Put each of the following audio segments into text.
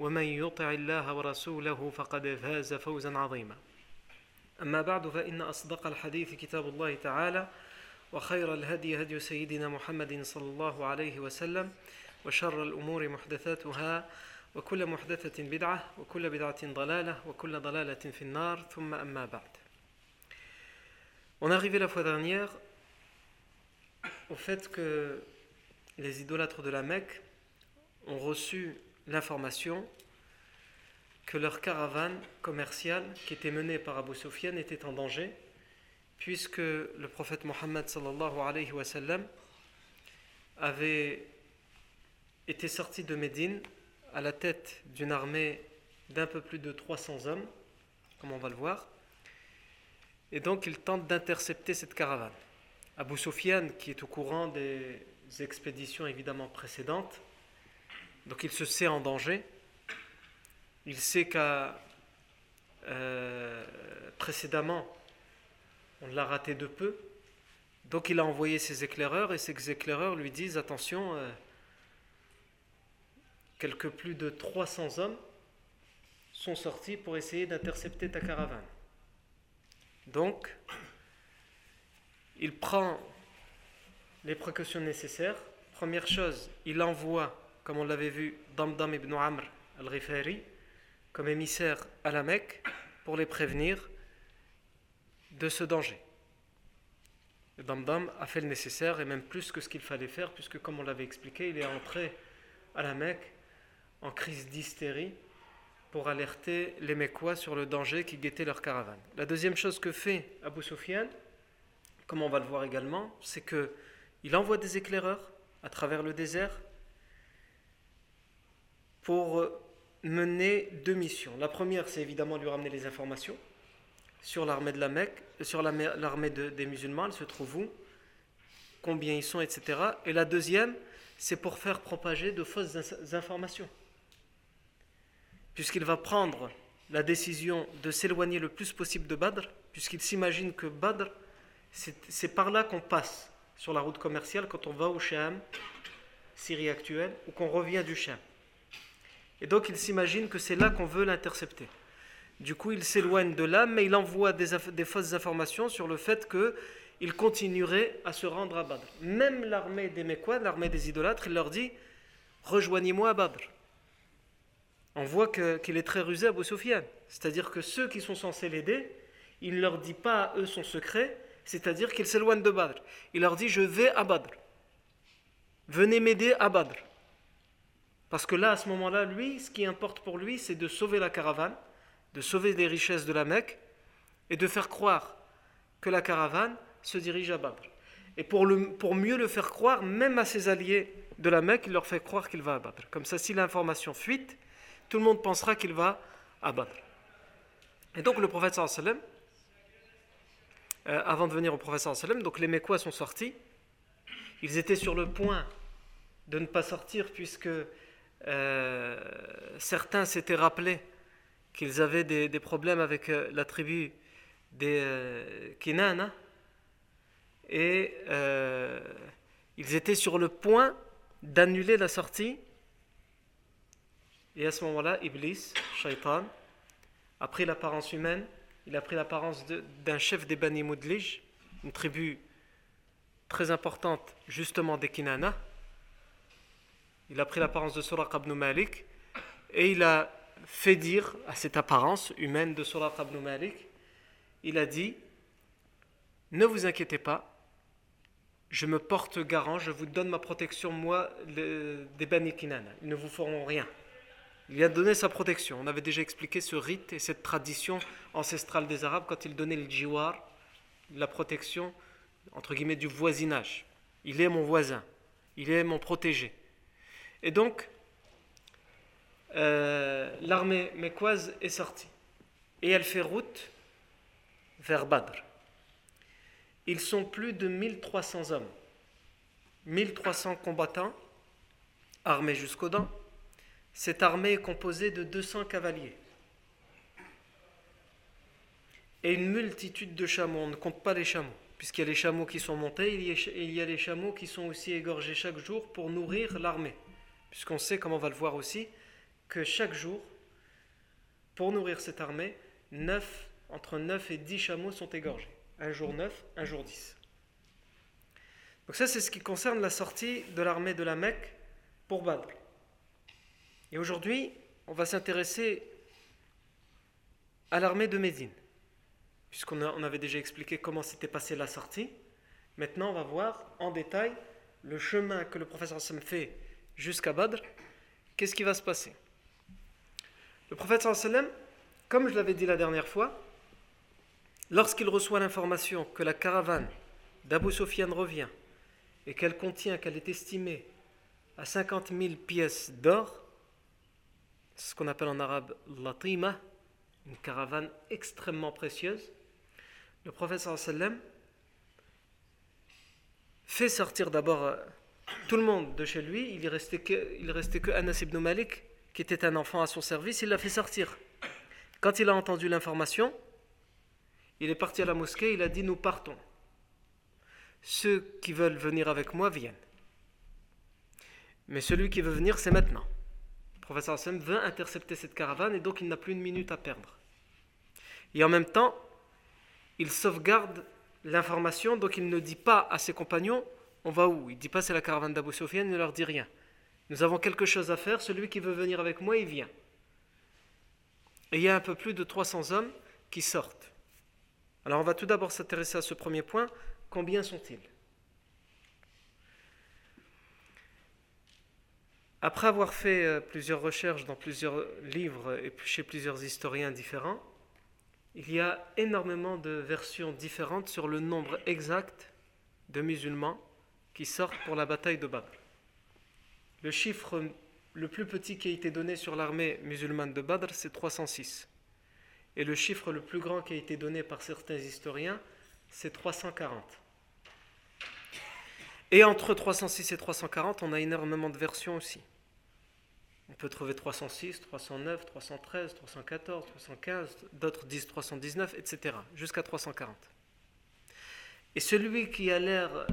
ومن يطع الله ورسوله فقد فاز فوزا عظيما. أما بعد فإن أصدق الحديث كتاب الله تعالى وخير الهدي هدي سيدنا محمد صلى الله عليه وسلم وشر الأمور محدثاتها وكل محدثة بدعة وكل بدعة ضلالة وكل ضلالة في النار. ثم أما بعد. On arrivé la fois dernière au fait que les idolâtres de la Mecque ont reçu l'information que leur caravane commerciale qui était menée par Abu Sufyan était en danger puisque le prophète Mohammed alayhi wa sallam avait été sorti de Médine à la tête d'une armée d'un peu plus de 300 hommes, comme on va le voir, et donc il tente d'intercepter cette caravane. Abu Sufyan, qui est au courant des expéditions évidemment précédentes, donc il se sait en danger, il sait qu'à euh, précédemment on l'a raté de peu, donc il a envoyé ses éclaireurs et ses éclaireurs lui disent attention, euh, quelques plus de 300 hommes sont sortis pour essayer d'intercepter ta caravane. Donc, il prend les précautions nécessaires. Première chose, il envoie, comme on l'avait vu, Damdam ibn Amr al-Rifari comme émissaire à la Mecque pour les prévenir de ce danger. Damdam a fait le nécessaire et même plus que ce qu'il fallait faire, puisque, comme on l'avait expliqué, il est entré à la Mecque en crise d'hystérie pour alerter les Mécois sur le danger qui guettait leur caravane. La deuxième chose que fait Abu Sufyan, comme on va le voir également, c'est que il envoie des éclaireurs à travers le désert pour mener deux missions. La première, c'est évidemment lui ramener les informations sur l'armée de la Mecque, sur l'armée de, des musulmans, elle se trouve où, combien ils sont, etc. Et la deuxième, c'est pour faire propager de fausses informations puisqu'il va prendre la décision de s'éloigner le plus possible de Badr, puisqu'il s'imagine que Badr, c'est par là qu'on passe sur la route commerciale quand on va au Sham, Syrie actuelle, ou qu'on revient du Sham. Et donc il s'imagine que c'est là qu'on veut l'intercepter. Du coup, il s'éloigne de là, mais il envoie des, fausses informations sur le fait qu'il continuerait à se rendre à Badr. Même l'armée des Mécois, l'armée des idolâtres, il leur dit Rejoignez-moi à Badr on voit qu'il est très rusé Abu Sufyan. C'est-à-dire que ceux qui sont censés l'aider, il ne leur dit pas à eux son secret, c'est-à-dire qu'il s'éloigne de Badr. Il leur dit Je vais à Badr. Venez m'aider à Badr. Parce que là, à ce moment-là, lui, ce qui importe pour lui, c'est de sauver la caravane, de sauver les richesses de la Mecque et de faire croire que la caravane se dirige à Badr. Et pour, mieux le faire croire, même à ses alliés de la Mecque, il leur fait croire qu'il va à Badr. Comme ça, si l'information fuite, tout le monde pensera qu'il va à Badr. Et donc le prophète sallam, euh, avant de venir au prophète sallam, donc les Mécois sont sortis. Ils étaient sur le point de ne pas sortir puisque euh, certains s'étaient rappelés qu'ils avaient des, problèmes avec euh, la tribu des euh, Kinana. Et ils étaient sur le point d'annuler la sortie. Et à ce moment-là, Iblis, Shaitan, a pris l'apparence humaine, il a pris l'apparence d'un chef des Bani Mudlij, une tribu très importante justement des Kinana. Il a pris l'apparence de Suraq ibn Malik et il a fait dire à cette apparence humaine de Suraq ibn Malik, il a dit ne vous inquiétez pas, je me porte garant, je vous donne ma protection, moi, des Bani Kinana. Ils ne vous feront rien. Il a donné sa protection. On avait déjà expliqué ce rite et cette tradition ancestrale des Arabes quand ils donnaient le jiwar, la protection, entre guillemets, du voisinage. Il est mon voisin, il est mon protégé. Et donc, euh, l'armée mécoise est sortie. Et elle fait route vers Badr. Ils sont plus de 1300 hommes, 1300 combattants, armés jusqu'aux dents. Cette armée est composée de 200 cavaliers et une multitude de chameaux. On ne compte pas les chameaux, puisqu'il y a les chameaux qui sont montés, il y a les chameaux qui sont aussi égorgés chaque jour pour nourrir l'armée. Puisqu'on sait, comme on va le voir aussi, que chaque jour, pour nourrir cette armée, entre 9 et 10 chameaux sont égorgés. Un jour 9, un jour 10. Donc ça, c'est ce qui concerne la sortie de l'armée de la Mecque pour Badr. Et aujourd'hui, on va s'intéresser à l'armée de Médine, puisqu'on on avait déjà expliqué comment s'était passée la sortie. Maintenant, on va voir en détail le chemin que le professeur Sam fait jusqu'à Badr. Qu'est-ce qui va se passer? Le prophète comme je l'avais dit la dernière fois, lorsqu'il reçoit l'information que la caravane d'Abu Sufyan revient et qu'elle contient, qu'elle est estimée à 50 000 pièces d'or, ce qu'on appelle en arabe latima, une caravane extrêmement précieuse, le prophète fait sortir d'abord euh, tout le monde de chez lui, il restait, restait que Anas ibn Malik, qui était un enfant à son service, il l'a fait sortir. Quand il a entendu l'information, il est parti à la mosquée, il a dit Nous partons. Ceux qui veulent venir avec moi viennent. Mais celui qui veut venir, c'est maintenant. Le professeur Hassan veut intercepter cette caravane et donc il n'a plus une minute à perdre. Et en même temps, il sauvegarde l'information, donc il ne dit pas à ses compagnons On va où? Il dit pas c'est la caravane d'Abu Sufyan, il ne leur dit rien. Nous avons quelque chose à faire, celui qui veut venir avec moi, il vient. Et il y a un peu plus de 300 hommes qui sortent. Alors on va tout d'abord s'intéresser à ce premier point. Combien sont-ils? Après avoir fait euh, plusieurs recherches dans plusieurs livres et chez plusieurs historiens différents, il y a énormément de versions différentes sur le nombre exact de musulmans qui sortent pour la bataille de Badr. Le chiffre le plus petit qui a été donné sur l'armée musulmane de Badr, c'est 306. Et le chiffre le plus grand qui a été donné par certains historiens, c'est 340. Et entre 306 et 340, on a énormément de versions aussi. On peut trouver 306, 309, 313, 314, 315, d'autres disent 319, etc. jusqu'à 340. Et celui qui a l'air,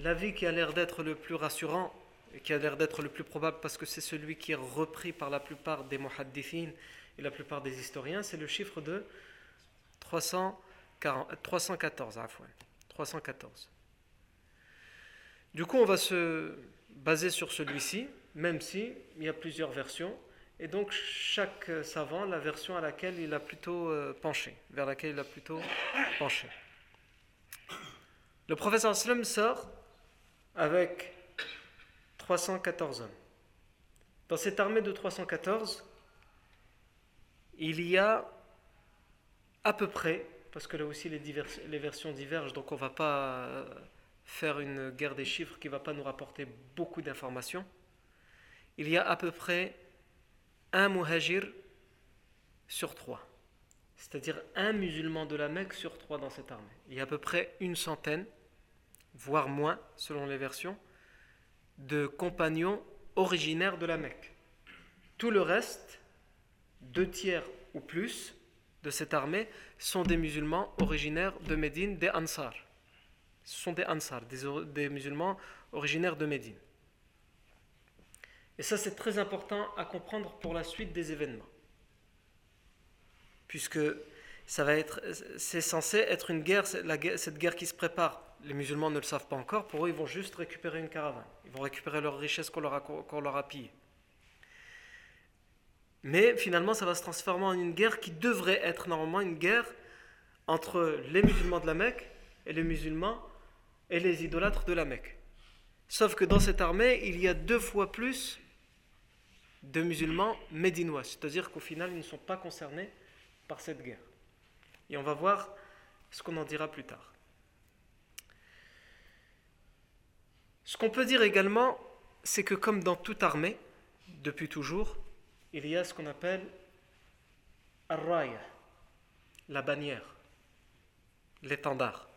l'avis qui a l'air d'être le plus rassurant, et qui a l'air d'être le plus probable parce que c'est celui qui est repris par la plupart des muhaddithin et la plupart des historiens, c'est le chiffre de 340, 314. 314. Du coup, on va se baser sur celui-ci, même si il y a plusieurs versions. Et donc, chaque savant, la version à laquelle il a plutôt euh, penché, vers laquelle il a plutôt penché. Le professeur Slum sort avec 314 hommes. Dans cette armée de 314, il y a à peu près, parce que là aussi les, versions divergent, donc on ne va pas euh, faire une guerre des chiffres qui ne va pas nous rapporter beaucoup d'informations, il y a à peu près un muhajir sur trois. C'est-à-dire un musulman de la Mecque sur trois dans cette armée. Il y a à peu près une centaine, voire moins selon les versions, de compagnons originaires de la Mecque. Tout le reste, deux tiers ou plus de cette armée, sont des musulmans originaires de Médine, des Ansar. Ce sont des Ansar, des, musulmans originaires de Médine. Et ça, c'est très important à comprendre pour la suite des événements. Puisque ça va être, c'est censé être une guerre, cette guerre qui se prépare les musulmans ne le savent pas encore, pour eux, ils vont juste récupérer une caravane. Ils vont récupérer leurs richesses qu'on leur, a, qu'on leur a pillées. Mais finalement, ça va se transformer en une guerre qui devrait être normalement une guerre entre les musulmans de la Mecque et les musulmans et les idolâtres de la Mecque. Sauf que dans cette armée, il y a deux fois plus de musulmans médinois, c'est-à-dire qu'au final, ils ne sont pas concernés par cette guerre. Et on va voir ce qu'on en dira plus tard. Ce qu'on peut dire également, c'est que comme dans toute armée, depuis toujours, il y a ce qu'on appelle la bannière, l'étendard.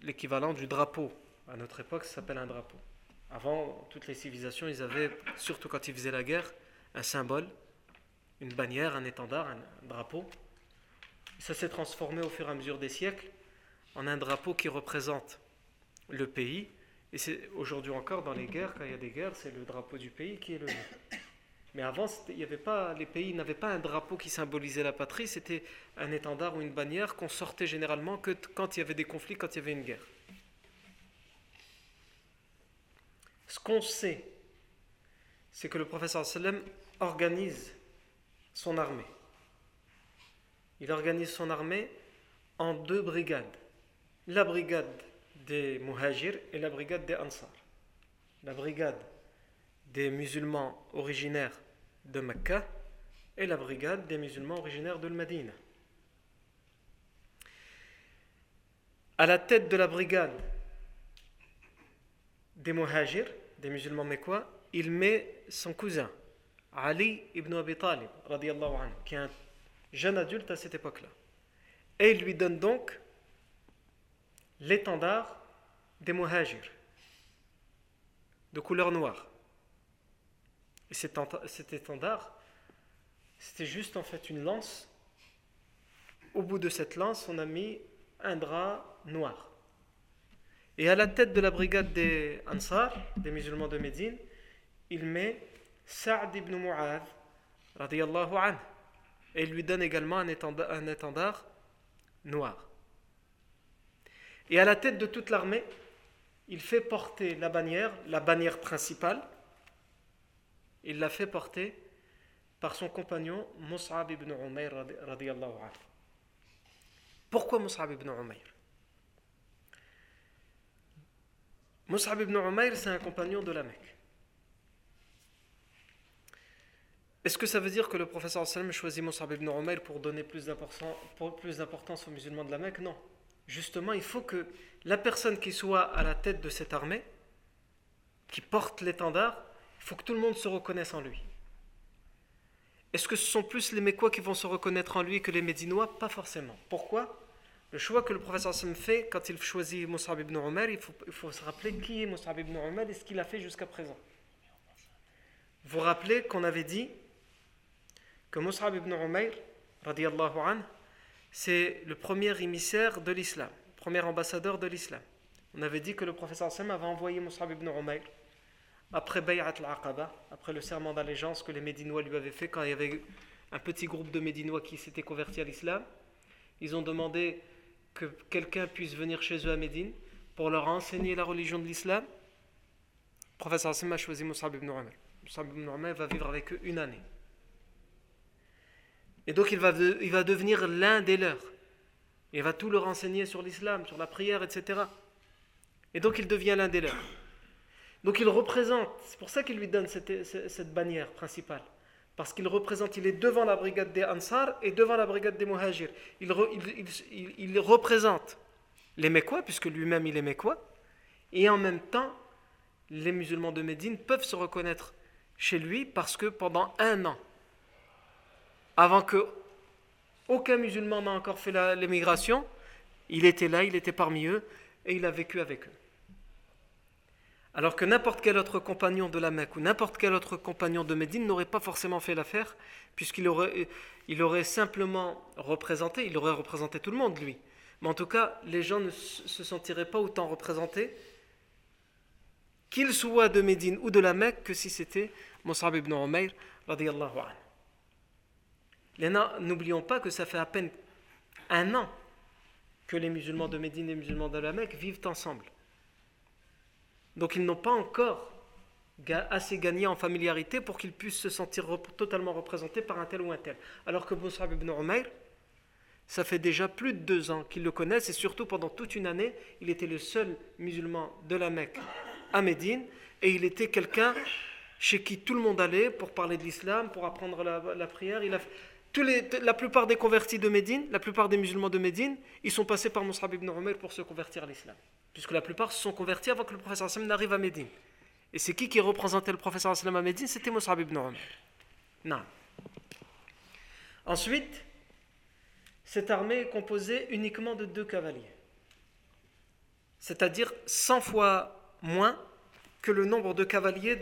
L'équivalent du drapeau. À notre époque, ça s'appelle un drapeau. Avant, toutes les civilisations, ils avaient, surtout quand ils faisaient la guerre, un symbole, une bannière, un étendard, un drapeau. Ça s'est transformé au fur et à mesure des siècles en un drapeau qui représente le pays. Et c'est aujourd'hui encore dans les guerres, quand il y a des guerres, c'est le drapeau du pays qui est levé. Mais avant, il y avait pas, les pays n'avaient pas un drapeau qui symbolisait la patrie, c'était un étendard ou une bannière qu'on sortait généralement que quand il y avait des conflits, quand il y avait une guerre. Ce qu'on sait, c'est que le professeur sallam organise son armée. Il organise son armée en deux brigades. La brigade des muhajirs et la brigade des ansar. La brigade des musulmans originaires de Mecca et la brigade des musulmans originaires de Medina. À la tête de la brigade des muhajirs, des musulmans mécois, il met son cousin, Ali ibn Abi Talib, anhu, qui est un jeune adulte à cette époque-là. Et il lui donne donc l'étendard des muhajirs, de couleur noire. Et cet, étendard, c'était juste en fait une lance. Au bout de cette lance, on a mis un drap noir. Et à la tête de la brigade des Ansar, des musulmans de Médine, il met Sa'd ibn Mu'adh, radiallahu anhu. Et il lui donne également un étendard noir. Et à la tête de toute l'armée, il fait porter la bannière, la bannière principale, il l'a fait porter par son compagnon Mus'ab ibn Umayr radiallahu anhu. Pourquoi Mus'ab ibn Umayr? Mus'ab ibn Umayr, c'est un compagnon de la Mecque. Est-ce que ça veut dire que le professeur sallam choisit Mus'ab ibn Umayr pour donner plus d'importance aux musulmans de la Mecque? Non. Justement, il faut que la personne qui soit à la tête de cette armée, qui porte l'étendard, il faut que tout le monde se reconnaisse en lui. Est-ce que ce sont plus les Mécois qui vont se reconnaître en lui que les Médinois? Pas forcément. Pourquoi? Le choix que le professeur Sam fait quand il choisit Moussab ibn Umar, il faut, se rappeler qui est Moussab ibn Umar et ce qu'il a fait jusqu'à présent. Vous vous rappelez qu'on avait dit que Moussab ibn Umar, an, c'est le premier émissaire de l'islam, premier ambassadeur de l'islam. On avait dit que le professeur Sam avait envoyé Moussab ibn Umar après Bay'at al-Aqaba, après le serment d'allégeance que les Médinois lui avaient fait quand il y avait un petit groupe de Médinois qui s'étaient convertis à l'islam. Ils ont demandé que quelqu'un puisse venir chez eux à Médine pour leur enseigner la religion de l'islam, le professeur Hassan a choisi Moussab ibn Umar. Moussab ibn Umar va vivre avec eux une année. Et donc il va, il va devenir l'un des leurs. Il va tout leur enseigner sur l'islam, sur la prière, etc. Et donc il devient l'un des leurs. Donc il représente, c'est pour ça qu'il lui donne cette, cette bannière principale parce qu'il représente, il est devant la brigade des Ansar et devant la brigade des Muhajir. Il, il, représente les Mécois, puisque lui-même il est Mécois, et en même temps, les musulmans de Médine peuvent se reconnaître chez lui parce que pendant un an, avant que aucun musulman n'a encore fait l'émigration, il était là, il était parmi eux, et il a vécu avec eux. Alors que n'importe quel autre compagnon de la Mecque ou n'importe quel autre compagnon de Médine n'aurait pas forcément fait l'affaire, puisqu'il aurait, simplement représenté, il aurait représenté tout le monde, lui. Mais en tout cas, les gens ne se sentiraient pas autant représentés, qu'il soit de Médine ou de la Mecque, que si c'était Moussab ibn Umayr, radiallahu anhu. N'oublions pas que ça fait à peine un an que les musulmans de Médine et les musulmans de la Mecque vivent ensemble. Donc ils n'ont pas encore assez gagné en familiarité pour qu'ils puissent se sentir totalement représentés par un tel ou un tel. Alors que Mus'ab ibn Umayr, Ça fait déjà plus de deux ans qu'ils le connaissent et surtout pendant toute une année, il était le seul musulman de la Mecque à Médine et il était quelqu'un chez qui tout le monde allait pour parler de l'islam, pour apprendre la, prière. La plupart des convertis de Médine, la plupart des musulmans de Médine, ils sont passés par Mus'ab ibn Umar pour se convertir à l'islam. Puisque la plupart se sont convertis avant que le professeur Hassan n'arrive à Médine. Et c'est qui qui représentait le professeur Hassan à Médine? C'était Mus'ab ibn Umar. Non. Ensuite, cette armée est composée uniquement de deux cavaliers. C'est-à-dire 100 fois moins que le nombre de cavaliers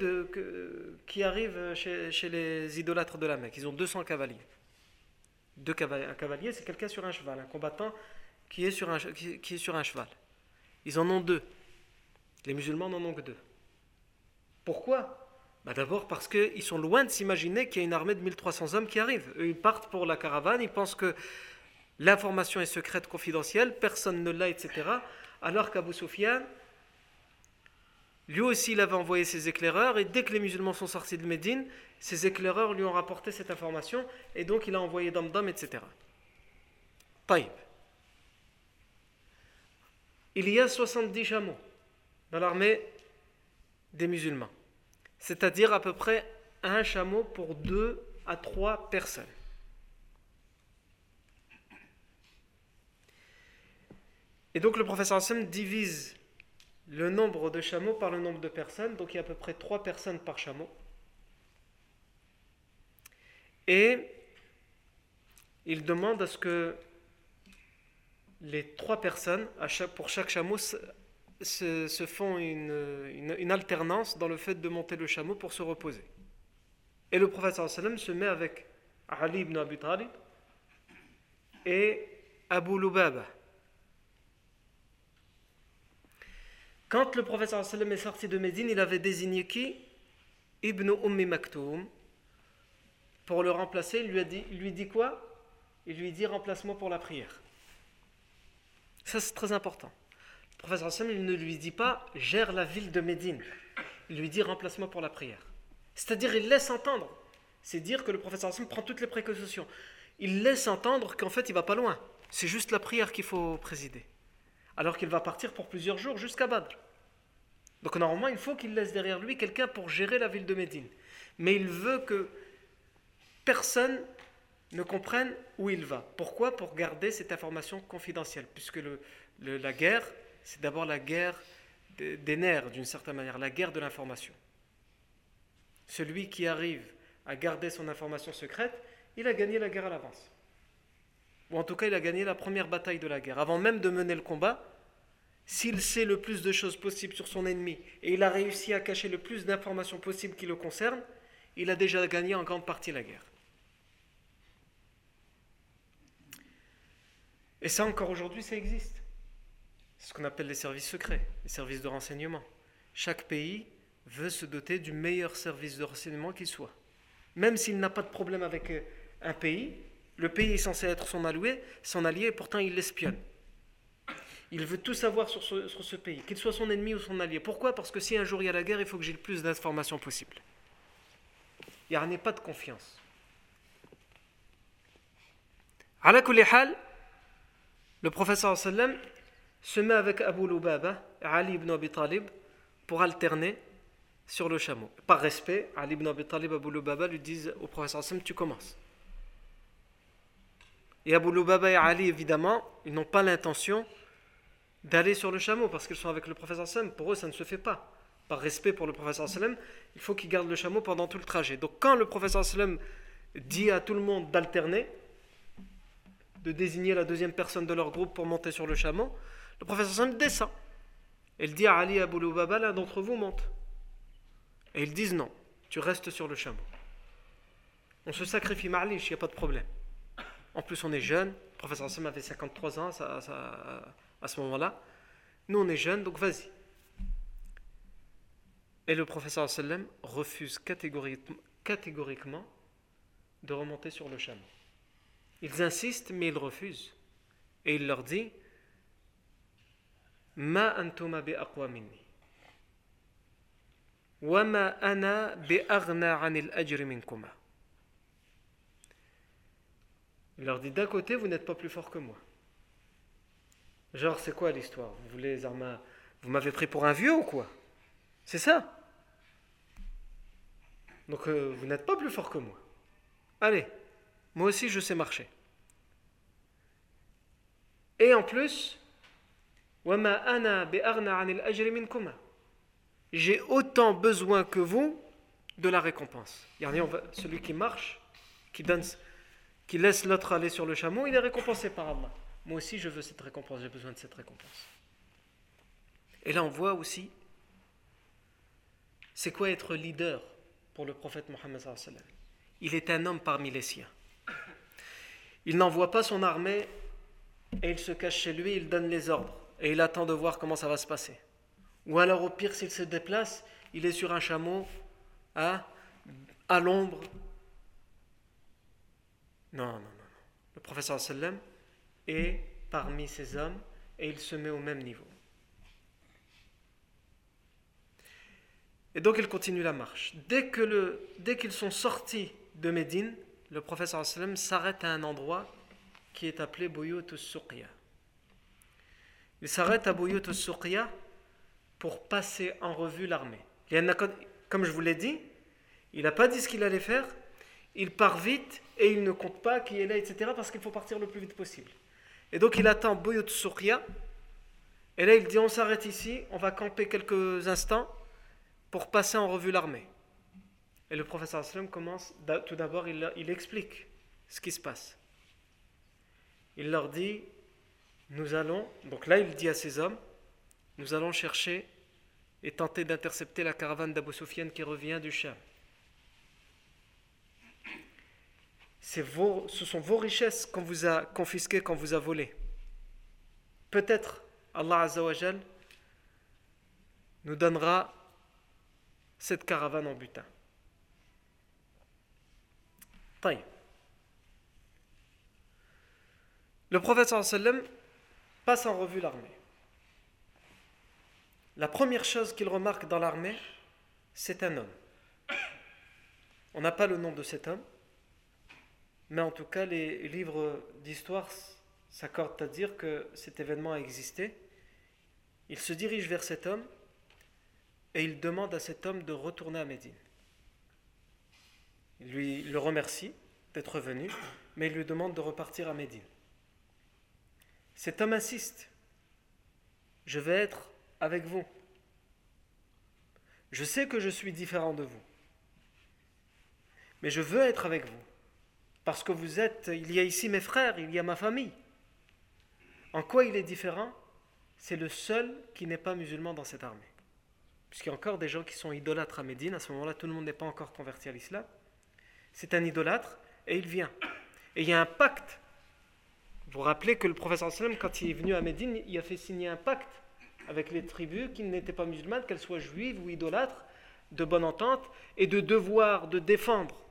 qui arrivent chez, les idolâtres de la Mecque. Ils ont 200 cavaliers. Deux cavaliers. Un cavalier, c'est quelqu'un sur un cheval, un combattant qui est, sur un, qui, est sur un cheval. Ils en ont deux. Les musulmans n'en ont que deux. Pourquoi? Bah D'abord parce qu'ils sont loin de s'imaginer qu'il y a une armée de 1300 hommes qui arrive. Ils partent pour la caravane, ils pensent que l'information est secrète, confidentielle, personne ne l'a, etc. Alors qu'Abu Sufyan, lui aussi, il avait envoyé ses éclaireurs, et dès que les musulmans sont sortis de Médine, ses éclaireurs lui ont rapporté cette information, et donc il a envoyé Damdam, etc. Taïb. Il y a 70 chameaux dans l'armée des musulmans, c'est-à-dire à peu près un chameau pour deux à trois personnes. Et donc le professeur Hassan divise le nombre de chameaux par le nombre de personnes. Donc il y a à peu près 3 personnes par chameau. Et il demande à ce que les trois personnes, pour chaque chameau, se, font une, alternance dans le fait de monter le chameau pour se reposer. Et le prophète se met avec Ali ibn Abi Talib et Abu Lubaba. Quand le professeur sallam est sorti de Médine, il avait désigné qui? Ibn Ummi Maktoum pour le remplacer. Il lui, dit quoi? Il lui dit remplacement pour la prière. Ça, c'est très important. Le professeur sallam, il ne lui dit pas gère la ville de Médine. Il lui dit remplacement pour la prière. C'est-à-dire, il laisse entendre. C'est dire que le professeur sallam prend toutes les précautions. Il laisse entendre qu'en fait, il va pas loin. C'est juste la prière qu'il faut présider alors qu'il va partir pour plusieurs jours jusqu'à Badr. Donc normalement, il faut qu'il laisse derrière lui quelqu'un pour gérer la ville de Médine. Mais il veut que personne ne comprenne où il va. Pourquoi? Pour garder cette information confidentielle, puisque la guerre, c'est d'abord la guerre des nerfs, d'une certaine manière, la guerre de l'information. Celui qui arrive à garder son information secrète, il a gagné la guerre à l'avance ou en tout cas il a gagné la première bataille de la guerre. Avant même de mener le combat, s'il sait le plus de choses possibles sur son ennemi et il a réussi à cacher le plus d'informations possibles qui le concernent, il a déjà gagné en grande partie la guerre. Et ça encore aujourd'hui, ça existe. C'est ce qu'on appelle les services secrets, les services de renseignement. Chaque pays veut se doter du meilleur service de renseignement qui soit. Même s'il n'a pas de problème avec euh, un pays, le pays est censé être son allié, son allié, et pourtant il l'espionne. Il veut tout savoir sur ce, pays, qu'il soit son ennemi ou son allié. Pourquoi? Parce que si un jour il y a la guerre, il faut que j'ai le plus d'informations possible. Il n'y a pas de confiance. À la le professeur sallam se met avec Abu Lubaba Ali ibn Abi Talib pour alterner sur le chameau. Par respect, Ali ibn Abi Talib et Abu Lubaba lui disent au professeur sallam Tu commences. Et Abu Lubaba et Ali, évidemment, ils n'ont pas l'intention d'aller sur le chameau parce qu'ils sont avec le professeur sallam. Pour eux, ça ne se fait pas. Par respect pour le professeur sallam, il faut qu'ils gardent le chameau pendant tout le trajet. Donc quand le professeur sallam dit à tout le monde d'alterner, de désigner la deuxième personne de leur groupe pour monter sur le chameau, le professeur sallam descend. Il dit à Ali et Abu Lubaba, l'un d'entre vous monte. Et ils disent non, tu restes sur le chameau. On se sacrifie, Ma'alish, il n'y a pas de problème. En plus, on est jeune. Le professeur avait 53 ans à ce moment-là. Nous, on est jeunes, donc vas-y. Et le professeur sallam refuse catégoriquement de remonter sur le chameau. Ils insistent, mais ils refusent. Et il leur dit Ma antuma bi aqwa minni. Wa ma ana bi anil ajri minkuma. Il leur dit d'un côté, vous n'êtes pas plus fort que moi. Genre, c'est quoi l'histoire? Vous voulez, vous m'avez pris pour un vieux ou quoi? C'est ça? Donc, euh, vous n'êtes pas plus fort que moi. Allez, moi aussi, je sais marcher. Et en plus, j'ai autant besoin que vous de la récompense. Celui qui marche, qui, donne, qui laisse l'autre aller sur le chameau, il est récompensé par Allah. Moi aussi, je veux cette récompense, j'ai besoin de cette récompense. Et là, on voit aussi, c'est quoi être leader pour le prophète Mohammed. Il est un homme parmi les siens. Il n'envoie pas son armée et il se cache chez lui, il donne les ordres et il attend de voir comment ça va se passer. Ou alors au pire, s'il se déplace, il est sur un chameau à, à l'ombre. Non, non, non. Le professeur sallam est parmi ces hommes et il se met au même niveau. Et donc il continue la marche. Dès qu'ils sont sortis de Médine, le professeur sallam s'arrête à un endroit qui est appelé Bouyot Suqya. Il s'arrête à Bouyot Suqya pour passer en revue l'armée. Comme je vous l'ai dit, il n'a pas dit ce qu'il allait faire, il part vite et il ne compte pas qui est là, etc. parce qu'il faut partir le plus vite possible. Et donc il attend Bouyot Suqya, et là il dit on s'arrête ici, on va camper quelques instants pour passer en revue l'armée. Et le professeur sallam commence, tout d'abord il, explique ce qui se passe il leur dit, nous allons, donc là il dit à ses hommes, nous allons chercher et tenter d'intercepter la caravane d'Abu Sufyan qui revient du Cham. Vos, ce sont vos richesses qu'on vous a confisquées, qu'on vous a volées. Peut-être Allah nous donnera cette caravane en butin. Taille. Le prophète sallam passe en revue l'armée. La première chose qu'il remarque dans l'armée, c'est un homme. On n'a pas le nom de cet homme, mais en tout cas, les livres d'histoire s'accordent à dire que cet événement a existé. Il se dirige vers cet homme et il demande à cet homme de retourner à Médine. Il lui le remercie d'être venu, mais il lui demande de repartir à Médine. Cet homme insiste. Je vais être avec vous. Je sais que je suis différent de vous. Mais je veux être avec vous. Parce que vous êtes, il y a ici mes frères, il y a ma famille. En quoi il est différent? C'est le seul qui n'est pas musulman dans cette armée. Puisqu'il y a encore des gens qui sont idolâtres à Médine, à ce moment-là, tout le monde n'est pas encore converti à l'islam. C'est un idolâtre et il vient. Et il y a un pacte vous vous rappelez que le professeur sallam, quand il est venu à Médine, il a fait signer un pacte avec les tribus qui n'étaient pas musulmanes, qu'elles soient juives ou idolâtres, de bonne entente et de devoir de défendre,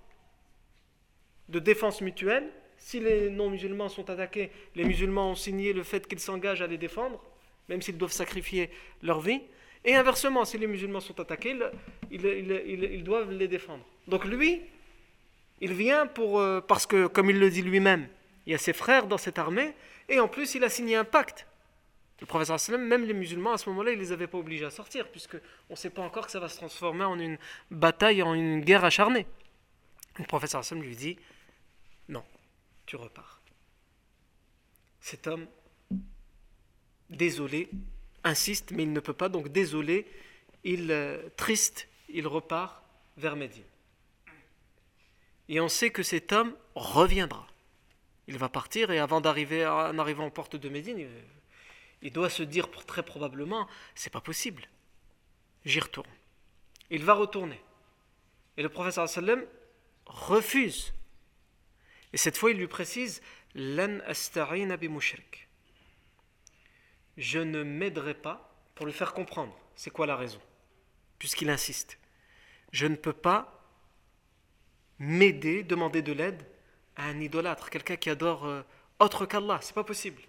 de défense mutuelle. Si les non-musulmans sont attaqués, les musulmans ont signé le fait qu'ils s'engagent à les défendre, même s'ils doivent sacrifier leur vie. Et inversement, si les musulmans sont attaqués, ils, doivent les défendre. Donc lui, il vient pour, euh, parce que, comme il le dit lui-même, il y a ses frères dans cette armée, et en plus il a signé un pacte. Le professeur sallam, même les musulmans à ce moment-là, il ne les avait pas obligés à sortir, puisque on ne sait pas encore que ça va se transformer en une bataille, en une guerre acharnée. Le professeur sallam lui dit tu repars. Cet homme, désolé, insiste, mais il ne peut pas, donc désolé, il, euh, triste, il repart vers Médine. Et on sait que cet homme reviendra. Il va partir et avant d'arriver en arrivant aux portes de Médine, il, doit se dire très probablement c'est pas possible. J'y retourne. Il va retourner. Et le professeur sallam refuse. Et cette fois, il lui précise Lan. Je ne m'aiderai pas pour lui faire comprendre. C'est quoi la raison? Puisqu'il insiste. Je ne peux pas m'aider, demander de l'aide un idolâtre, quelqu'un qui adore euh, autre qu'Allah. C'est pas possible.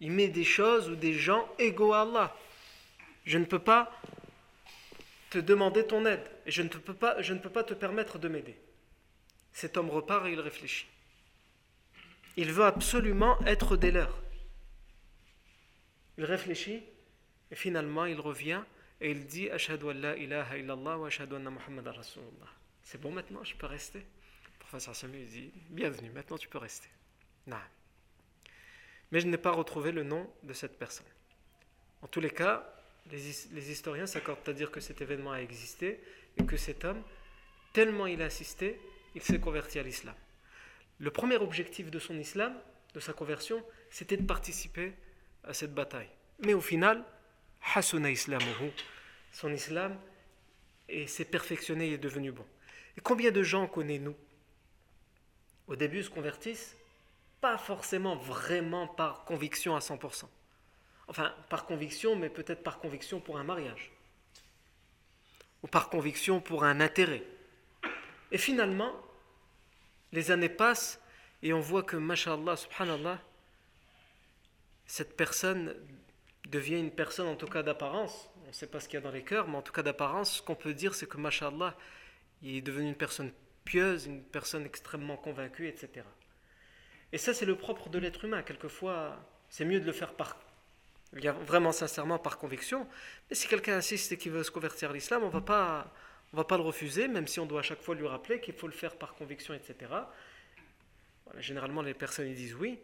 Il met des choses ou des gens égaux à Allah. Je ne peux pas te demander ton aide et je ne je ne peux pas te permettre de m'aider. Cet homme repart et il réfléchit. il veut absolument être des leurs. Il réfléchit et finalement il revient et il dit Ashhadu an la ilaha illallah wa ashhadu anna Muhammadan Rasulullah. C'est bon maintenant, je peux rester? Le professeur Samuel dit Bienvenue, maintenant tu peux rester. Non. Mais je n'ai pas retrouvé le nom de cette personne. En tous les cas, les, historiens s'accordent à dire que cet événement a existé et que cet homme, tellement il a insisté, il s'est converti à l'islam. Le premier objectif de son islam, de sa conversion, c'était de participer à cette bataille. Mais au final, hasuna islamuhu, son islam s'est perfectionné et est devenu bon. Et combien de gens connaissons-nous Au début se convertissent, pas forcément vraiment par conviction à 100%. Enfin, par conviction, mais peut-être par conviction pour un mariage. Ou par conviction pour un intérêt. Et finalement, les années passent et on voit que, mashallah, subhanallah, cette personne devient une personne, en tout cas d'apparence. On ne sait pas ce qu'il y a dans les cœurs, mais en tout cas d'apparence, ce qu'on peut dire, c'est que, mashallah, il est devenu une personne pieuse, une personne extrêmement convaincue, etc. Et ça, c'est le propre de l'être humain. Quelquefois, c'est mieux de le faire par vraiment sincèrement par conviction. Mais si quelqu'un insiste et qu'il veut se convertir à l'islam, on ne va pas le refuser, même si on doit à chaque fois lui rappeler qu'il faut le faire par conviction, etc. généralement, les personnes ils disent oui.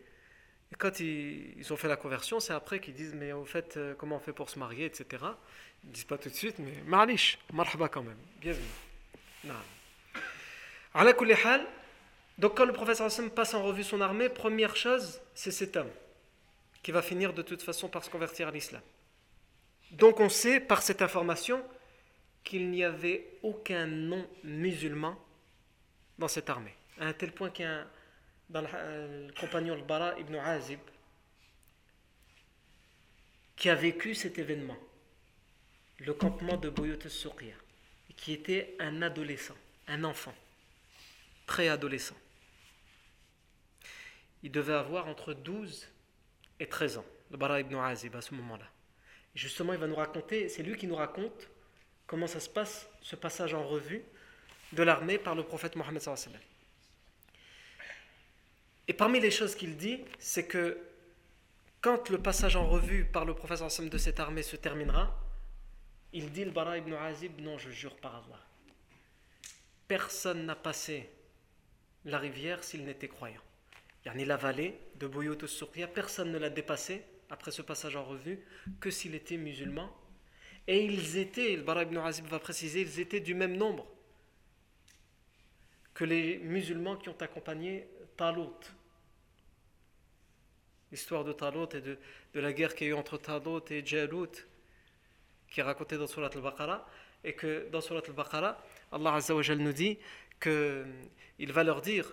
Et quand ils, ont fait la conversion, c'est après qu'ils disent mais au fait, euh, comment on fait pour se marier, etc. Ils ne disent pas tout de suite, mais ma'alish, marhaba quand même. Bienvenue. Non. Donc quand le professeur Hassan passe en revue son armée, première chose, c'est cet homme qui va finir de toute façon par se convertir à l'islam. Donc on sait par cette information qu'il n'y avait aucun nom musulman dans cette armée. À un tel point qu'un le, compagnon al-Bara ibn Azib qui a vécu cet événement, le campement de Boyot al qui était un adolescent, un enfant, préadolescent. Il devait avoir entre 12 et 13 ans, le Bara ibn Azib à ce moment-là. Justement, il va nous raconter, c'est lui qui nous raconte comment ça se passe, ce passage en revue de l'armée par le prophète Mohammed. Et parmi les choses qu'il dit, c'est que quand le passage en revue par le prophète de cette armée se terminera, il dit le Bara ibn Azib, non, je jure par Allah. Personne n'a passé la rivière s'il n'était croyant. Yani la vallée de Souria, personne ne l'a dépassé après ce passage en revue que s'il était musulman. Et ils étaient, le Bara ibn Azib va préciser, ils étaient du même nombre que les musulmans qui ont accompagné Talut. L'histoire de Talut et de, la guerre qu'il y a eu entre Talut et Jalut, qui est racontée dans Surat al-Baqarah, et que dans Surat al-Baqarah, Allah Azza nous dit qu'il va leur dire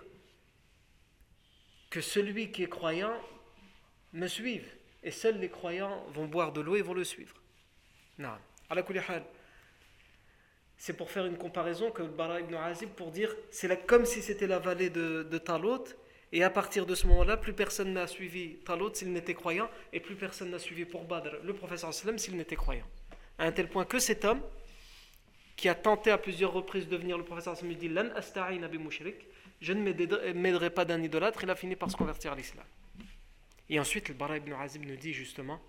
que celui qui est croyant me suive. Et seuls les croyants vont boire de l'eau et vont le suivre. Non. C'est pour faire une comparaison que le Bara ibn Azib pour dire c'est comme si c'était la vallée de, de Talot et à partir de ce moment-là, plus personne n'a suivi Talot s'il n'était croyant et plus personne n'a suivi pour Badr le professeur sallam s'il n'était croyant. À un tel point que cet homme qui a tenté à plusieurs reprises de devenir le professeur sallam dit je ne m'aiderai pas d'un idolâtre, il a fini par se convertir à l'islam. Et ensuite, le Bara ibn Azim nous dit justement,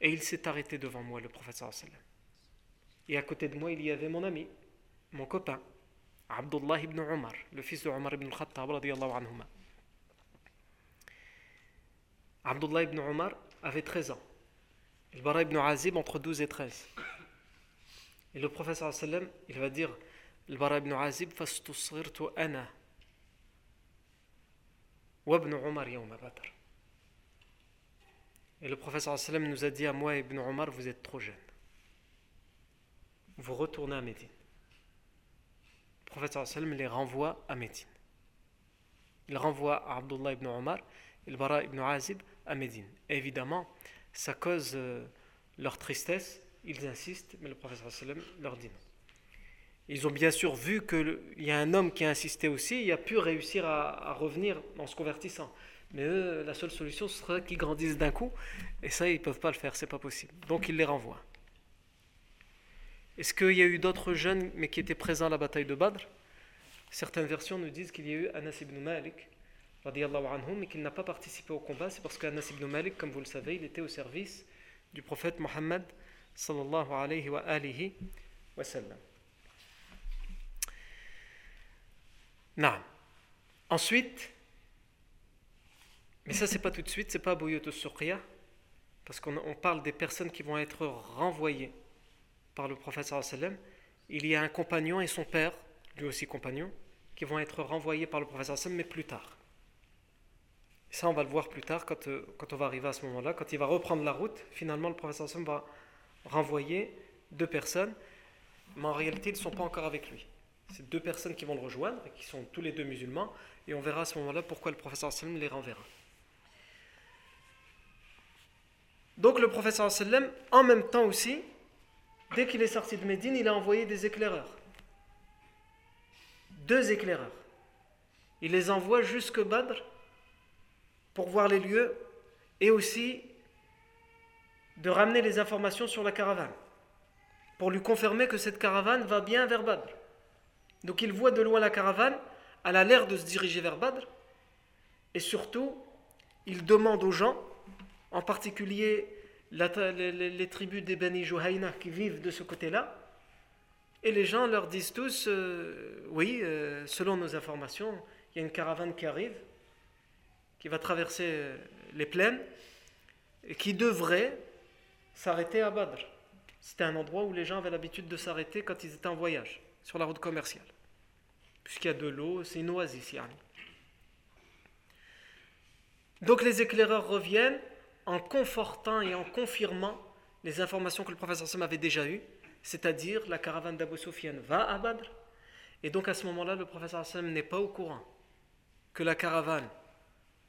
et il s'est arrêté devant moi, le prophète Et à côté de moi, il y avait mon ami, mon copain, Abdullah ibn Omar, le fils de Omar ibn al-Khattab, anhuma. Abdullah ibn Omar avait 13 ans. Il bara ibn Azib entre 12 et 13. Et le prophète il va dire le bara ibn Azib fastusirtu ana wa ibn Omar yawma badr. Et le professeur sallam nous a dit à moi et Ibn Omar, vous êtes trop jeune. Vous retournez à Médine. Le professeur sallam les renvoie à Médine. Il renvoie à Abdullah ibn Omar et le Bara ibn Azib à Médine. Évidemment, ça cause euh, leur tristesse. Ils insistent, mais le professeur sallam leur dit non. Ils ont bien sûr vu qu'il y a un homme qui a insisté aussi, il a pu réussir à, revenir en se convertissant. Mais eux, la seule solution serait qu'ils grandissent d'un coup, et ça, ils ne peuvent pas le faire, c'est pas possible. Donc ils les renvoient. Est-ce qu'il y a eu d'autres jeunes, mais qui étaient présents à la bataille de Badr? Certaines versions nous disent qu'il y a eu Anas ibn Malik, mais qu'il n'a pas participé au combat, c'est parce qu'Anas ibn Malik, comme vous le savez, il était au service du prophète Mohammed sallallahu wa. Ensuite, mais ça c'est pas tout de suite, c'est pas Bouyot Surqiya, parce qu'on parle des personnes qui vont être renvoyées par le prophète sallam. Il y a un compagnon et son père, lui aussi compagnon, qui vont être renvoyés par le prophète sallam, mais plus tard. Ça, on va le voir plus tard quand, euh, quand on va arriver à ce moment-là. Quand il va reprendre la route, finalement, le professeur Sam va renvoyer deux personnes, mais en réalité, ils ne sont pas encore avec lui. C'est deux personnes qui vont le rejoindre, qui sont tous les deux musulmans, et on verra à ce moment-là pourquoi le professeur sallam les renverra. Donc le professeur en même temps aussi, dès qu'il est sorti de Médine, il a envoyé des éclaireurs. Deux éclaireurs. Il les envoie jusque Badr pour voir les lieux et aussi de ramener les informations sur la caravane pour lui confirmer que cette caravane va bien vers Badr. Donc il voit de loin la caravane, elle a l'air de se diriger vers Badr et surtout il demande aux gens, en particulier les, tribus des Bani Juhayna qui vivent de ce côté-là, et les gens leur disent tous, euh, oui, euh, selon nos informations, il y a une caravane qui arrive, qui va traverser euh, les plaines et qui devrait s'arrêter à Badr. C'était un endroit où les gens avaient l'habitude de s'arrêter quand ils étaient en voyage, sur la route commerciale. Puisqu'il y a de l'eau, c'est une oasis. Donc les éclaireurs reviennent en confortant et en confirmant les informations que le professeur Sam avait déjà eues, c'est-à-dire la caravane d'Abu Sufyan va à Badr, et donc à ce moment-là, le professeur Sam n'est pas au courant que la caravane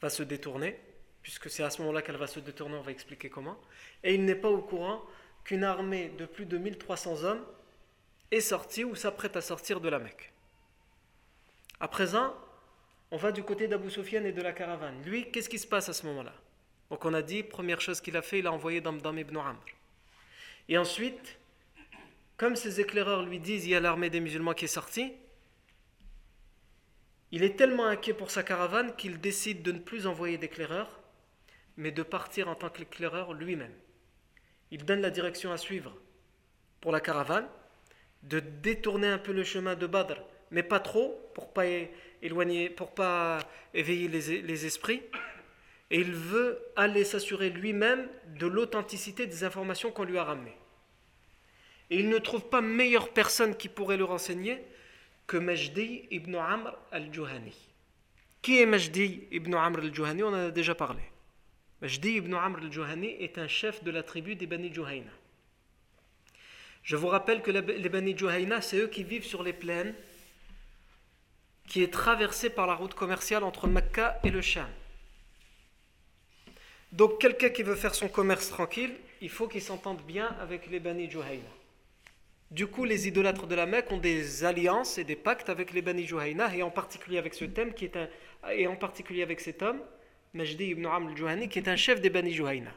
va se détourner, puisque c'est à ce moment-là qu'elle va se détourner, on va expliquer comment. Et il n'est pas au courant qu'une armée de plus de 1300 hommes est sortie ou s'apprête à sortir de la Mecque. À présent, on va du côté d'Abu Sufyan et de la caravane. Lui, qu'est-ce qui se passe à ce moment-là? Donc on a dit, première chose qu'il a fait, il a envoyé Damdam ibn Amr. Et ensuite, comme ses éclaireurs lui disent, il y a l'armée des musulmans qui est sortie, il est tellement inquiet pour sa caravane qu'il décide de ne plus envoyer d'éclaireurs, mais de partir en tant qu'éclaireur lui-même. Il donne la direction à suivre pour la caravane, de détourner un peu le chemin de Badr, mais pas trop, pour pas éloigner, pour pas éveiller les, les esprits. Et il veut aller s'assurer lui-même de l'authenticité des informations qu'on lui a ramenées. Et il ne trouve pas meilleure personne qui pourrait le renseigner que Majdi ibn Amr al-Juhani. Qui est Majdi ibn Amr al-Juhani? On en a déjà parlé. Majdi ibn Amr al-Juhani est un chef de la tribu des Bani Juhayna. Je vous rappelle que les Bani Juhayna, c'est eux qui vivent sur les plaines qui est traversée par la route commerciale entre Mecca et le Sham. Donc quelqu'un qui veut faire son commerce tranquille, il faut qu'il s'entende bien avec les Bani Juhayna. Du coup, les idolâtres de la Mecque ont des alliances et des pactes avec les Bani Juhayna, et en particulier avec ce thème qui est un, et en particulier avec cet homme, Majdi ibn Amr al-Juhani, qui est un chef des Bani Juhayna.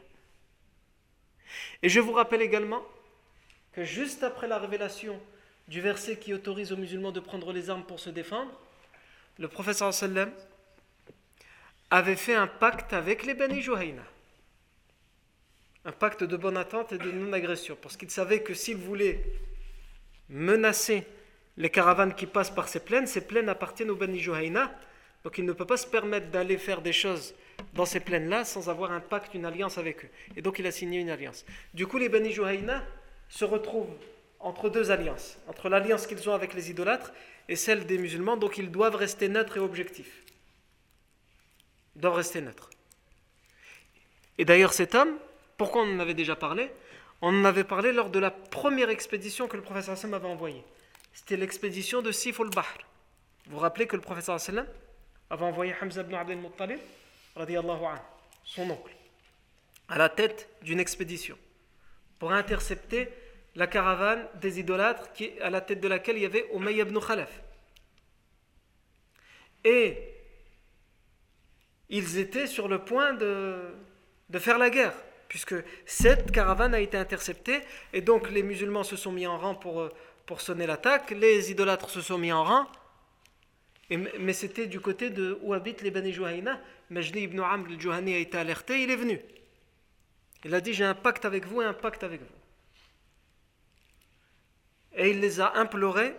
Et je vous rappelle également que juste après la révélation du verset qui autorise aux musulmans de prendre les armes pour se défendre, le professeur sallam avait fait un pacte avec les Bani Juhayna. Un pacte de bonne attente et de non-agression, parce qu'il savait que s'il voulait menacer les caravanes qui passent par ces plaines. Ces plaines appartiennent aux Bani Juhayna, donc il ne peut pas se permettre d'aller faire des choses dans ces plaines-là sans avoir un pacte, une alliance avec eux. Et donc il a signé une alliance. Du coup, les Bani Juhayna se retrouvent entre deux alliances, entre l'alliance qu'ils ont avec les idolâtres et celle des musulmans, donc ils doivent rester neutres et objectifs. Doivent rester neutres. Et d'ailleurs cet homme, pourquoi on en avait déjà parlé? On en avait parlé lors de la première expédition que le professeur Hassan avait envoyée. C'était l'expédition de Sif al-Bahr. Vous vous rappelez que le professeur Hassan avait envoyé Hamza ibn Abdel Muttalib, son oncle, à la tête d'une expédition pour intercepter la caravane des idolâtres qui, à la tête de laquelle il y avait Umayy ibn Khalaf. Et ils étaient sur le point de, de faire la guerre puisque cette caravane a été interceptée, et donc les musulmans se sont mis en rang pour, euh, pour sonner l'attaque, les idolâtres se sont mis en rang, mais c'était du côté de où habitent les Bani Juhayna. Majdi ibn Amr al-Juhani a été alerté, il est venu. Il a dit J'ai un pacte avec vous et un pacte avec vous. Et il les a implorés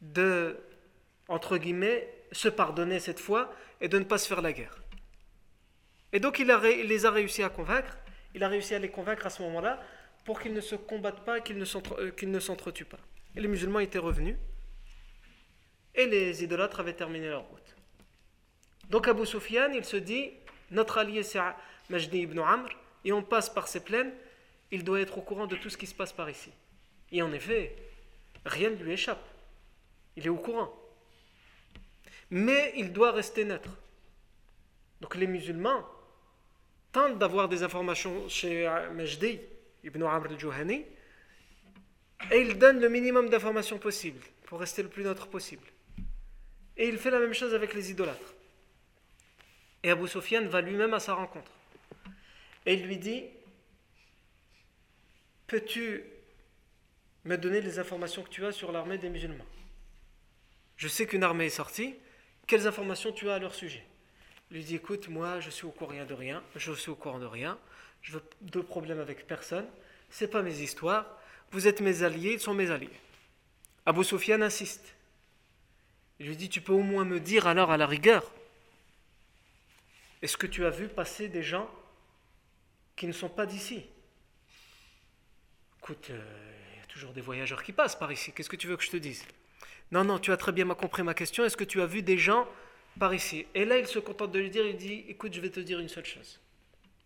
de, entre guillemets, se pardonner cette fois et de ne pas se faire la guerre. Et donc il, a, les a réussi à convaincre, il a réussi à les convaincre à ce moment-là pour qu'ils ne se combattent pas, qu'ils ne s'entretuent pas. Et les musulmans étaient revenus et les idolâtres avaient terminé leur route. Donc Abu Sufyan, il se dit, notre allié c'est Majdi ibn Amr, et on passe par ces plaines, il doit être au courant de tout ce qui se passe par ici. Et en effet, rien ne lui échappe. Il est au courant. Mais il doit rester neutre. Donc les musulmans tentent d'avoir des informations chez Majdi ibn Amr al-Juhani et ils donnent le minimum d'informations possible pour rester le plus neutre possible. Et il fait la même chose avec les idolâtres. Et Abu Sufyan va lui-même à sa rencontre. Et il lui dit Peux-tu me donner les informations que tu as sur l'armée des musulmans? Je sais qu'une armée est sortie. Quelles informations tu as à leur sujet Il lui dit Écoute, moi, je suis au courant de rien. Je suis au courant de rien. Je veux de problèmes avec personne. C'est pas mes histoires. Vous êtes mes alliés, ils sont mes alliés. Abu Sufyan insiste. Il lui dit, tu peux au moins me dire alors à la rigueur, est-ce que tu as vu passer des gens qui ne sont pas d'ici? Écoute, euh, il y a toujours des voyageurs qui passent par ici, qu'est-ce que tu veux que je te dise? Non, non, tu as très bien compris ma question, est-ce que tu as vu des gens par ici Et là, il se contente de lui dire, il dit, écoute, je vais te dire une seule chose.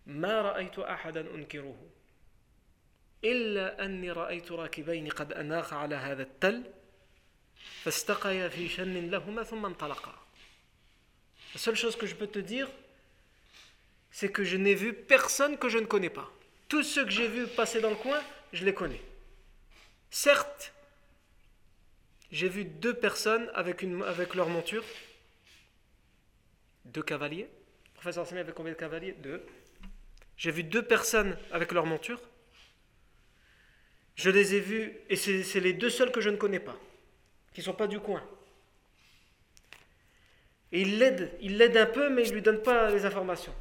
Ma إلا أني رأيت راكبين قد أناخ على هذا التل فاستقيا في شن لهما ثم انطلقا La seule chose que je peux te dire, c'est que je n'ai vu personne que je ne connais pas. Tous ceux que j'ai vus passer dans le coin, je les connais. Certes, j'ai vu deux personnes avec, une, avec leur monture, deux cavaliers. Professeur Sami avait combien de cavaliers? Deux. J'ai vu deux personnes avec leur monture. Je les ai vus, et c'est les deux seuls que je ne connais pas, qui ne sont pas du coin. Et il l'aide, il l'aide un peu, mais il ne lui donne pas les informations.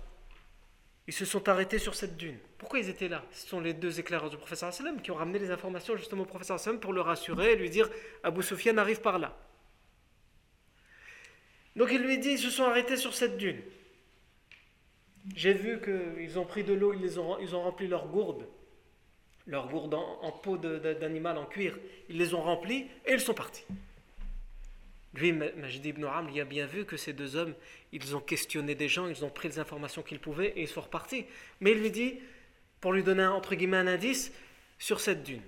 Ils se sont arrêtés sur cette dune. Pourquoi ils étaient là? Ce sont les deux éclaireurs du professeur Salem qui ont ramené les informations justement au professeur Salem pour le rassurer et lui dire Abu Sufyan arrive par là. Donc il lui dit ils se sont arrêtés sur cette dune. J'ai vu qu'ils ont pris de l'eau, ils, ont, rempli leurs gourdes leurs gourdes en, peau d'animal en cuir, ils les ont remplis et ils sont partis. Lui, Majid ibn Amr, il a bien vu que ces deux hommes, ils ont questionné des gens, ils ont pris les informations qu'ils pouvaient et ils sont repartis. Mais il lui dit, pour lui donner un indice, sur cette dune.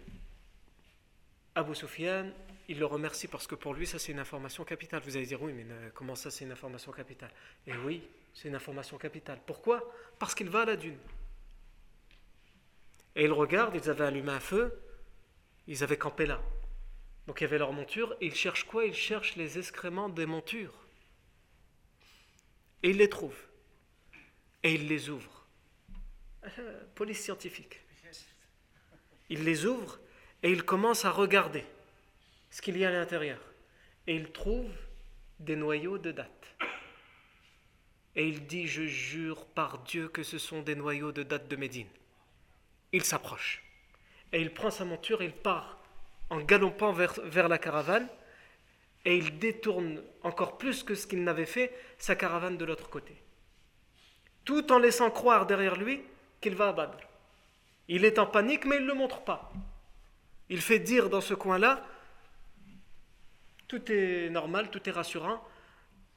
Abu Sufyan, il le remercie parce que pour lui, ça c'est une information capitale. Vous allez dire, oui, mais euh, comment ça c'est une information capitale? Et oui, c'est une information capitale. Pourquoi? Parce qu'il va à la dune. Et ils regardent, ils avaient allumé un feu, ils avaient campé là. Donc il y avait leur monture, et ils cherchent quoi? Ils cherchent les excréments des montures. Et ils les trouvent. Et ils les ouvrent. Police scientifique. Ils les ouvrent et ils commencent à regarder ce qu'il y a à l'intérieur. Et ils trouvent des noyaux de date. Et il dit, je jure par Dieu que ce sont des noyaux de date de Médine il s'approche. Et il prend sa monture et il part en galopant vers, la caravane et il détourne encore plus que ce qu'il n'avait fait sa caravane de l'autre côté. Tout en laissant croire derrière lui qu'il va à Badr. Il est en panique mais il ne le montre pas. Il fait dire dans ce coin-là, tout est normal, tout est rassurant,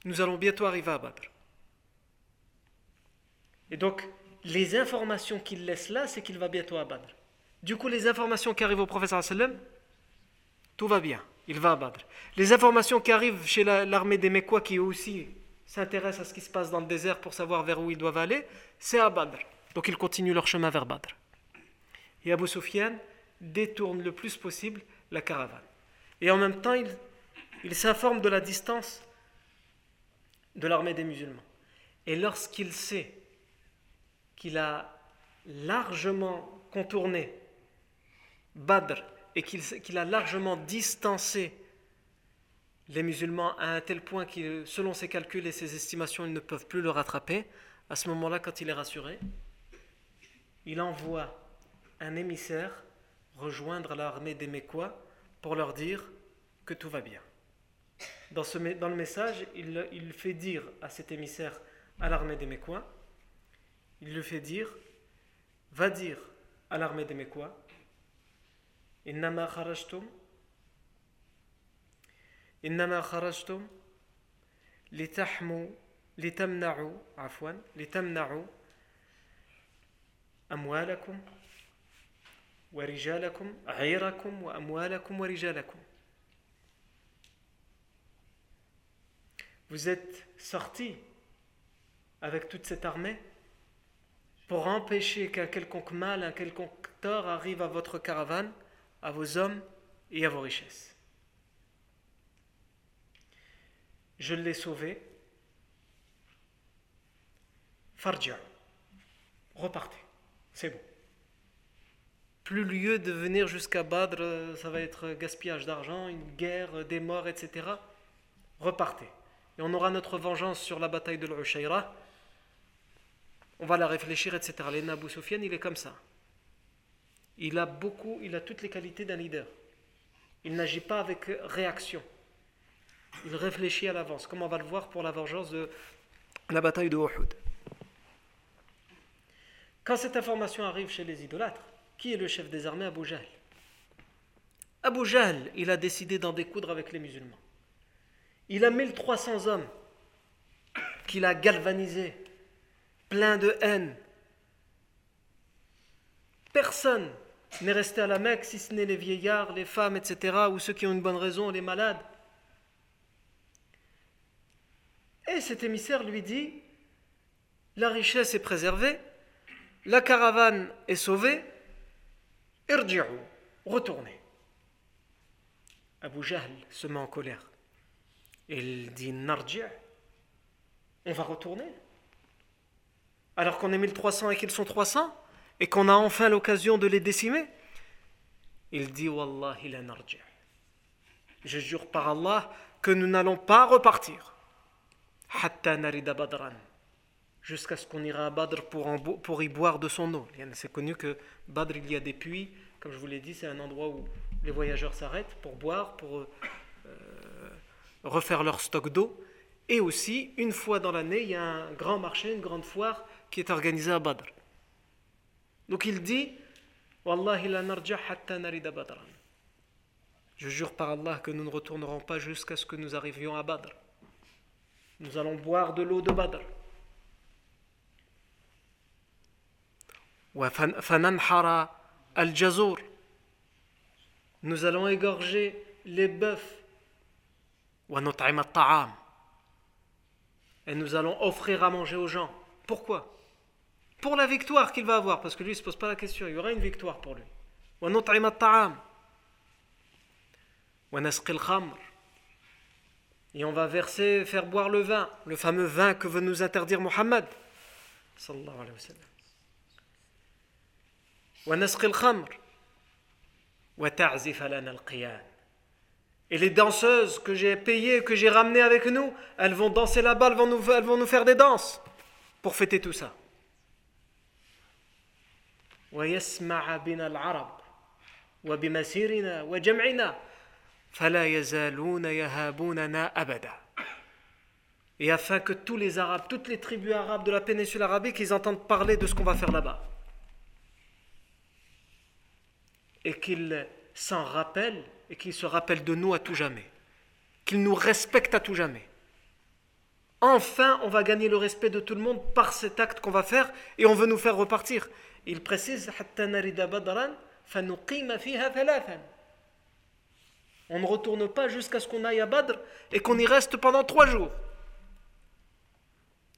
nous allons bientôt arriver à Badr. Et donc, les informations qu'il laisse là, c'est qu'il va bientôt à Badr. Du coup, les informations qui arrivent au professeur sallam, tout va bien, il va à Badr. Les informations qui arrivent chez l'armée des Mekwa qui aussi s'intéressent à ce qui se passe dans le désert pour savoir vers où ils doivent aller, c'est à Badr. Donc ils continuent leur chemin vers Badr. Et Abu Sufyan détourne le plus possible la caravane. Et en même temps, il s'informe de la distance de l'armée des musulmans. Et lorsqu'il sait qu'il a largement contourné Badr et qu'il a largement distancé les musulmans à un tel point que selon ses calculs et ses estimations, ils ne peuvent plus le rattraper, à ce moment-là, quand il est rassuré, il envoie un émissaire rejoindre l'armée des Mécois pour leur dire que tout va bien. Dans, ce, le message, il, il, fait dire à cet émissaire à l'armée des Mécois, il lui fait dire, va dire à l'armée des Mécois, Innama kharajtum, innama kharajtum, litahmu, litamna'u, afwan, litamna'u, amwalakum, ورجالكم عيركم وأموالكم ورجالكم Vous êtes sortis avec toute cette armée pour empêcher qu'un quelconque mal, un quelconque tort arrive à votre caravane, à vos hommes et à vos richesses. Je l'ai sauvé. Farja, repartez, c'est bon. Plus lieu de venir jusqu'à Badr, ça va être gaspillage d'argent, une guerre, des morts, etc. Repartez. Et on aura notre vengeance sur la bataille de l'Ushayra. On va la réfléchir, etc. Les Sufyan, il est comme ça. Il a beaucoup, il a toutes les qualités d'un leader. Il n'agit pas avec réaction. Il réfléchit à l'avance, comme on va le voir pour la vengeance de la bataille de Uhud. Quand cette information arrive chez les idolâtres, qui est le chef des armées? Abu Jahl Abu Jahl, il a décidé d'en découdre avec les musulmans. Il a 1300 hommes qu'il a galvanisés, plein de haine. Personne n'est resté à la Mecque si ce n'est les vieillards, les femmes, etc., ou ceux qui ont une bonne raison, les malades. Et cet émissaire lui dit, la richesse est préservée, la caravane est sauvée, irji'u, retournez. Abu Jahl se met en colère. Il dit Narji', on va retourner. Alors qu'on est 1300 et qu'ils sont 300, et qu'on a enfin l'occasion de les décimer. Il dit Wallahi la. Je jure par Allah que nous n'allons pas repartir. Hatta narida. Jusqu'à ce qu'on ira à Badr pour, y boire de son eau. C'est connu que Badr, il y a des puits. Comme je vous l'ai dit, c'est un endroit où les voyageurs s'arrêtent pour boire, pour euh, refaire leur stock d'eau. Et aussi, une fois dans l'année, il y a un grand marché, une grande foire qui est organisée à Badr. Donc il dit. Je jure par Allah que nous ne retournerons pas jusqu'à ce que nous arrivions à Badr. Nous allons boire de l'eau de Badr. Nous allons égorger les bœufs et nous allons offrir à manger aux gens. Pourquoi? Pour la victoire qu'il va avoir, parce que lui il ne se pose pas la question, il y aura une victoire pour lui. Et on va verser, faire boire le vin, le fameux vin que veut nous interdire Muhammad. Sallallahu alayhi wa et les danseuses que j'ai payées, que j'ai ramenées avec nous, elles vont danser là-bas, elles, elles vont nous faire des danses pour fêter tout ça. Et afin que tous les Arabes, toutes les tribus arabes de la péninsule arabique, ils entendent parler de ce qu'on va faire là-bas. Et qu'ils s'en rappellent et qu'il se rappelle de nous à tout jamais, qu'il nous respecte à tout jamais. Enfin, on va gagner le respect de tout le monde par cet acte qu'on va faire et on veut nous faire repartir. Il précise on ne retourne pas jusqu'à ce qu'on aille à Badr et qu'on y reste pendant trois jours.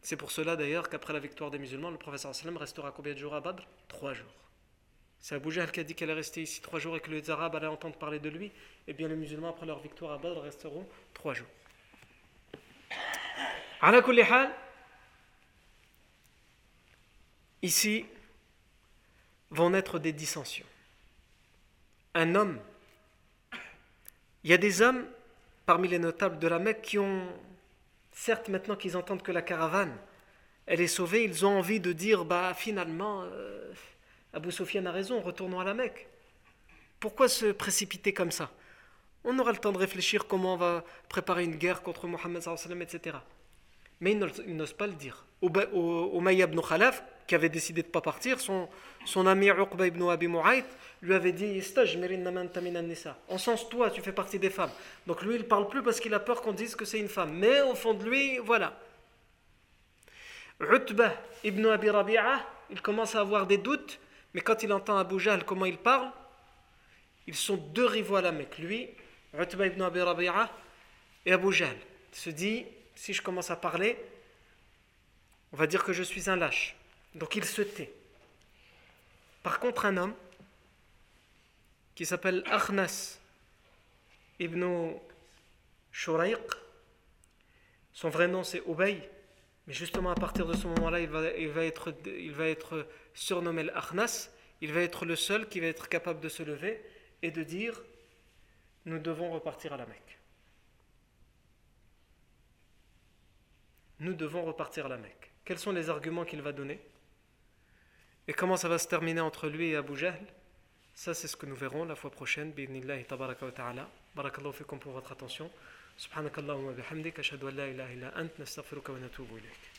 C'est pour cela d'ailleurs qu'après la victoire des musulmans, le professeur sallam restera combien de jours à Badr? Trois jours. C'est Abu qui a dit qu'elle est restée ici trois jours et que les Arabes allaient entendre parler de lui. Eh bien, les musulmans, après leur victoire à Badr, resteront trois jours. Ici vont naître des dissensions. Un homme, il y a des hommes parmi les notables de la Mecque qui ont, certes maintenant qu'ils entendent que la caravane, elle est sauvée, ils ont envie de dire, bah finalement, euh, Abu Sufyan a raison, retournons à la Mecque. Pourquoi se précipiter comme ça? On aura le temps de réfléchir comment on va préparer une guerre contre Mohammed, etc. Mais ils n'osent pas le dire. Umayy ibn Khalaf, qui avait décidé de ne pas partir, son, son ami Uqba ibn Abi Mu'ayt lui avait dit En sens, toi, tu fais partie des femmes. Donc lui, il ne parle plus parce qu'il a peur qu'on dise que c'est une femme. Mais au fond de lui, voilà. Utbah ibn Abi Rabi'a, il commence à avoir des doutes, mais quand il entend Abu Jahl, comment il parle Ils sont deux rivaux à la Mecque. Lui, Utbah ibn Abi Rabi'a et Abu Jahl. Il se dit si je commence à parler, on va dire que je suis un lâche. Donc il se tait. Par contre, un homme qui s'appelle Akhnas ibn Shuraiq, son vrai nom c'est Obey, mais justement à partir de ce moment-là, il va, il va, être, surnommé l'Akhnas, il va être le seul qui va être capable de se lever et de dire Nous devons repartir à la Mecque. nous devons repartir à la Mecque. Quels sont les arguments qu'il va donner? Et comment ça va se terminer entre lui et Abu Jahl? Ça, c'est ce que nous verrons la fois prochaine. Bidnillahi tabaraka wa ta'ala. Barakallahu fikum pour votre attention. Subhanakallahumma bihamdik. Ashhadu an la ilaha illa ant. Nastaghfiruka wa natubu ilayk.